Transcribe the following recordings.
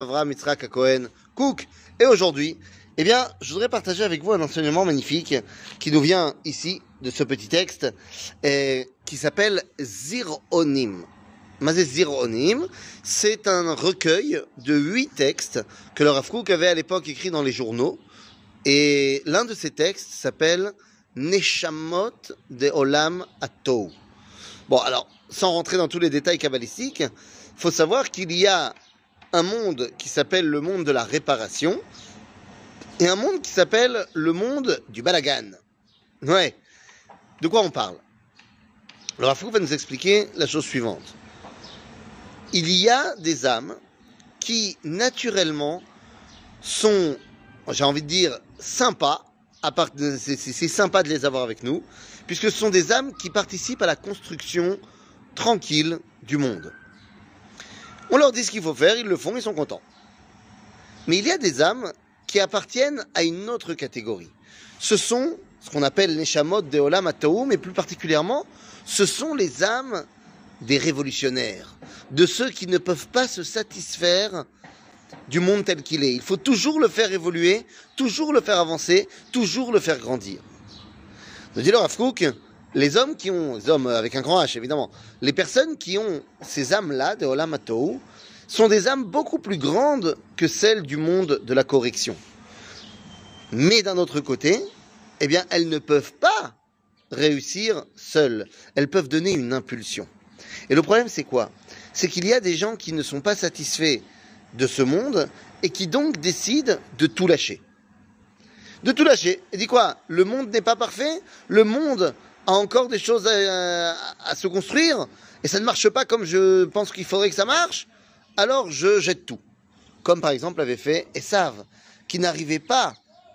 Avraham Yitzhak Cohen Cook. Et aujourd'hui, eh bien, je voudrais partager avec vous un enseignement magnifique qui nous vient ici de ce petit texte et qui s'appelle Zironim. Mazé Zironim, c'est un recueil de huit textes que le Rav Kook avait à l'époque écrit dans les journaux. Et l'un de ces textes s'appelle Neshamot de Olam Atou. Bon, alors, sans rentrer dans tous les détails kabbalistiques, faut savoir qu'il y a un monde qui s'appelle le monde de la réparation et un monde qui s'appelle le monde du balagan. Ouais. De quoi on parle? Le Rafou va nous expliquer la chose suivante. Il y a des âmes qui, naturellement, sont, j'ai envie de dire, sympas, à part, c'est sympa de les avoir avec nous, puisque ce sont des âmes qui participent à la construction tranquille du monde. On leur dit ce qu'il faut faire, ils le font, ils sont contents. Mais il y a des âmes qui appartiennent à une autre catégorie. Ce sont ce qu'on appelle les chamot de Olam Ataou, mais plus particulièrement, ce sont les âmes des révolutionnaires, de ceux qui ne peuvent pas se satisfaire du monde tel qu'il est. Il faut toujours le faire évoluer, toujours le faire avancer, toujours le faire grandir. Nous dit le Rafkouk, les hommes qui ont, les hommes avec un grand H évidemment, les personnes qui ont ces âmes-là de Olam sont des âmes beaucoup plus grandes que celles du monde de la correction. Mais d'un autre côté, eh bien, elles ne peuvent pas réussir seules. Elles peuvent donner une impulsion. Et le problème, c'est quoi? C'est qu'il y a des gens qui ne sont pas satisfaits de ce monde et qui donc décident de tout lâcher. De tout lâcher. Et dit quoi? Le monde n'est pas parfait Le monde a encore des choses à, se construire et ça ne marche pas comme je pense qu'il faudrait que ça marche, alors je jette tout. Comme par exemple avait fait Esav, qui n'arrivait pas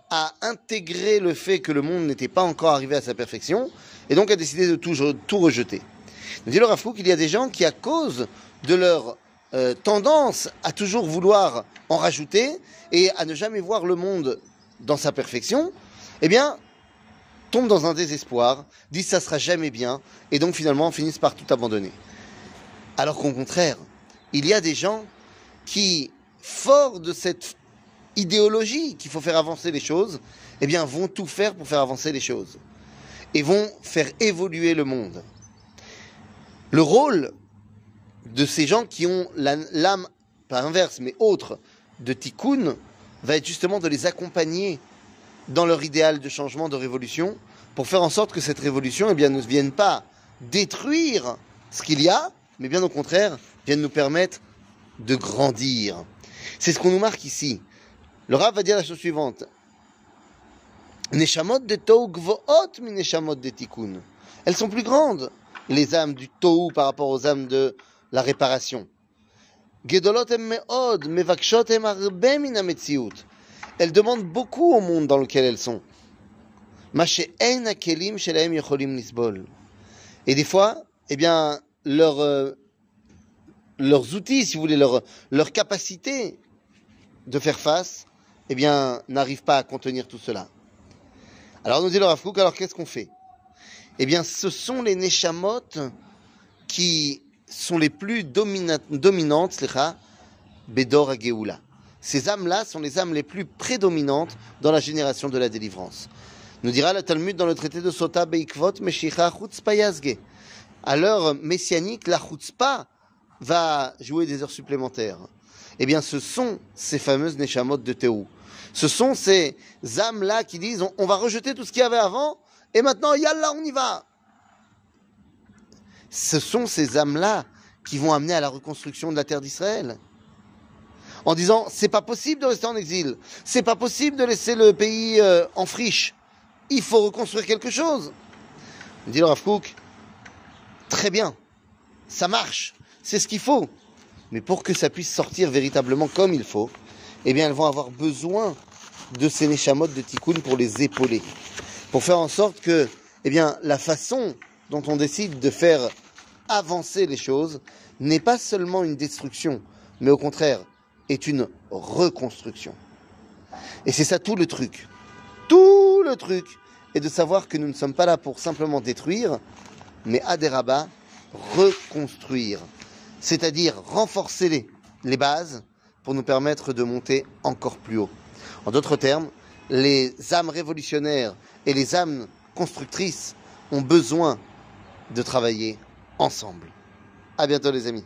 à intégrer le fait que le monde n'était pas encore arrivé à sa perfection et donc a décidé de tout, tout rejeter. Nous dit le qu'il y a des gens qui, à cause de leur euh, tendance à toujours vouloir en rajouter et à ne jamais voir le monde dans sa perfection, eh bien, tombent dans un désespoir, disent ça sera jamais bien, et donc finalement finissent par tout abandonner. Alors qu'au contraire, il y a des gens qui, forts de cette idéologie qu'il faut faire avancer les choses, eh bien vont tout faire pour faire avancer les choses. Et vont faire évoluer le monde. Le rôle de ces gens qui ont l'âme, pas inverse, mais autre, de tikkun, va être justement de les accompagner dans leur idéal de changement, de révolution, pour faire en sorte que cette révolution eh bien, ne vienne pas détruire ce qu'il y a, mais bien au contraire, vienne nous permettre de grandir. C'est ce qu'on nous marque ici. Le Rav va dire la chose suivante. Neshamot de Tohu gvoot mi de Tikkun. Elles sont plus grandes, les âmes du Tohu par rapport aux âmes de la réparation. Gedolot em meod, mevakshot em elles demandent beaucoup au monde dans lequel elles sont. Et des fois, eh bien, euh, leurs outils, si vous voulez, leur, leur capacité de faire face, eh bien, n'arrivent pas à contenir tout cela. Alors nous dit le Rafouk, alors qu'est-ce qu'on fait? Eh bien, ce sont les Neshamot qui sont les plus dominantes, Bedor Ageoula. Ces âmes-là sont les âmes les plus prédominantes dans la génération de la délivrance. Nous dira le Talmud dans le traité de Sota Beikvot Meshicha Chutzpah Yazge. À l'heure messianique, la Chutzpah va jouer des heures supplémentaires. Eh bien, ce sont ces fameuses Neshamot de Théou. Ce sont ces âmes-là qui disent on, va rejeter tout ce qu'il y avait avant et maintenant, yallah, on y va. Ce sont ces âmes-là qui vont amener à la reconstruction de la terre d'Israël en disant c'est pas possible de rester en exil, c'est pas possible de laisser le pays euh, en friche, il faut reconstruire quelque chose. Dit le Rav très bien, ça marche, c'est ce qu'il faut, mais pour que ça puisse sortir véritablement comme il faut, eh bien elles vont avoir besoin de ces Neshamot de Tikkun pour les épauler, pour faire en sorte que, eh bien, la façon dont on décide de faire avancer les choses n'est pas seulement une destruction, mais au contraire est une reconstruction. Et c'est ça tout le truc. Tout le truc est de savoir que nous ne sommes pas là pour simplement détruire, mais à des reconstruire. C'est-à-dire renforcer les, les bases pour nous permettre de monter encore plus haut. En d'autres termes, les âmes révolutionnaires et les âmes constructrices ont besoin de travailler ensemble. À bientôt les amis.